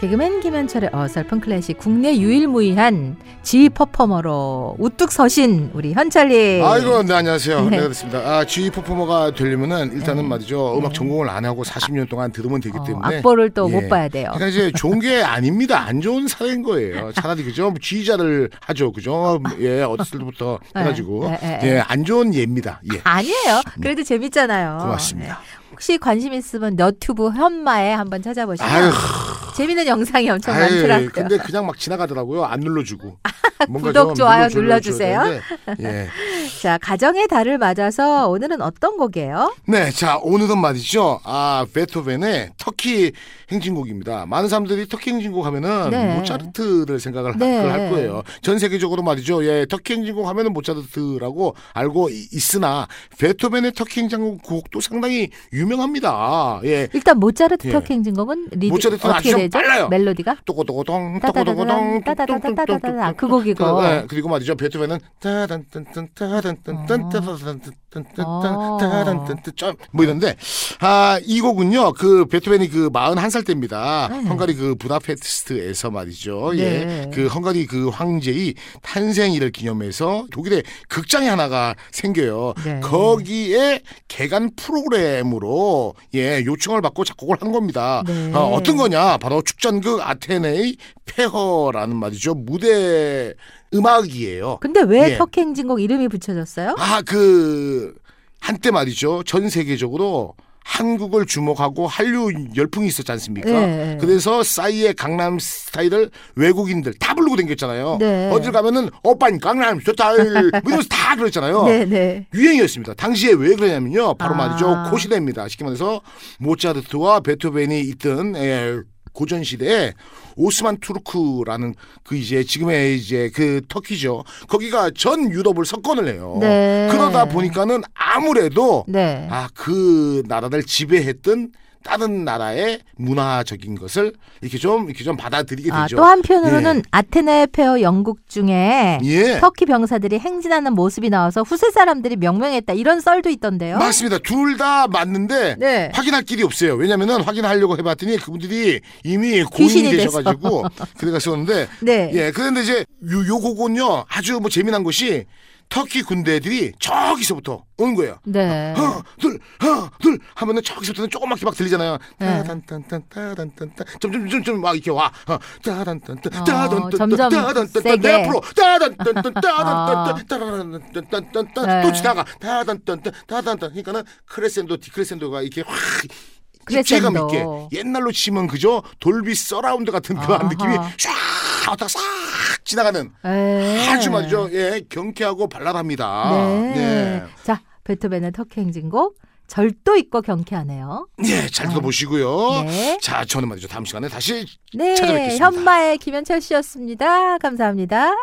개그맨 김현철의 어설픈 클래식 국내 유일무이한 지 퍼포머로 우뚝 서신 우리 현철님. 아이고, 네, 안녕하세요. 네. 네, 그렇습니다. 아, G 퍼포머가 되려면은 일단은 네. 말이죠. 음악 네. 전공을 안 하고 40년 동안 들으면 되기 어, 때문에. 악보를 또못 예. 봐야 돼요. 그러니까 이제 좋은 게 아닙니다. 안 좋은 사례인 거예요. 차라리 그죠? G자를 하죠. 그죠? 예, 어렸을 때부터 네. 해가지고. 네, 네, 예, 네. 안 좋은 예입니다. 예. 아니에요. 그래도 재밌잖아요. 고맙습니다. 네. 혹시 관심 있으면 너튜브 현마에 한번 찾아보시면 아유, 재밌는 영상이 엄청 아유, 많더라고요. 근데 그냥 막 지나가더라고요. 안 눌러주고. 구독, 좀 좋아요 눌러주세요. 예. 자, 가정의 달을 맞아서 오늘은 어떤 곡이에요? 네, 자 오늘은 말이죠. 아 베토벤의 터키 행진곡입니다. 많은 사람들이 터키 행진곡 하면은 네. 모차르트를 생각을 하- 네. 할 거예요. 전 세계적으로 말이죠. 예, 터키 행진곡 하면은 모차르트라고 알고 이- 있으나 베토벤의 터키 행진곡도 상당히 유명합니다. 예. 일단 모차르트 예. 터키 행진곡은 리드 모차르트는 어떻게 아주 좀 되죠? 빨라요. 멜로디가? 또고또고동 따다다다단, 또고또고동 따다다다다다다. 그 곡이고. 네, 그리고 말이죠 베토벤은 따단딴딴 따단딴딴딴딴딴 딴딴딴딴딴딴 뭐 이런데. 아이 곡은요 그 베토벤이 그 41살 때입니다. 네. 헝가리 그 부다페스트에서 말이죠. 네. 예그 헝가리 그 황제의 탄생일을 기념해서 독일에 극장이 하나가 생겨요. 네. 거기에 개간 프로그램으로 예 요청을 받고 작곡을 한 겁니다. 네. 어, 어떤 거냐? 바로 축전극 아테네의 폐허라는 말이죠. 무대 음악이에요. 근데 왜 예. 터키 행진곡 이름이 붙여졌어요? 아 그 한때 말이죠 전 세계적으로 한국을 주목하고 한류 열풍이 있었지 않습니까? 네. 그래서 싸이의 강남 스타일을 외국인들 다 부르고 댕겼잖아요. 네. 어딜 가면은 오빤 강남 스타일 뭐 이러면서 다 그랬잖아요. 네, 네. 유행이었습니다. 당시에 왜 그러냐면요. 바로 아. 말이죠. 고시대입니다. 쉽게 말해서 모차르트와 베토벤이 있던 예, 고전 시대에 오스만 투르크라는 그 이제 지금의 이제 그 터키죠. 거기가 전 유럽을 석권을 해요. 네. 그러다 보니까는 아무래도 네. 아그 나라를 지배했던 다른 나라의 문화적인 것을 이렇게 좀 이렇게 좀 받아들이게 아, 되죠. 또 한편으로는 아테네 폐허 영국 중에 예. 터키 병사들이 행진하는 모습이 나와서 후세 사람들이 명명했다 이런 썰도 있던데요. 맞습니다. 둘 다 맞는데 네. 확인할 길이 없어요. 왜냐면은 확인하려고 해봤더니 그분들이 이미 고인이. 되셔가지고 그래갔었는데 네. 예 그런데 이제 요, 요 곡은요 아주 뭐 재미난 것이 터키 군대들이 저기서부터 오는 거예요. 네. 하나 둘 하나 둘 하면은 저기서부터는 조그맣게 막 들리잖아요. 네. 따단딴딴 따단딴딴 점점 점점 막 이렇게 와. 어, 따단딴딴 어, 따단딴딴. 내 앞으로 따단딴딴 아. 따단딴딴 따단딴딴 네. 또 지나가 따단딴딴 따단딴 그러니까는 크레센도 디크레센도가 이렇게 확. 입체감 있게 옛날로 치면 그죠 Dolby Surround 같은 그런. 느낌이 쫙 왔다가 싹 지나가는 에. 아주 말이죠 예 경쾌하고 발랄합니다 네. 네. 자, 베토벤의 터키 행진곡 절도 있고 경쾌하네요. 예, 잘 들어보시고요. 네. 자, 저는 말이죠. 다음 시간에 다시 네. 찾아뵙겠습니다. 현마의 김현철 씨였습니다. 감사합니다.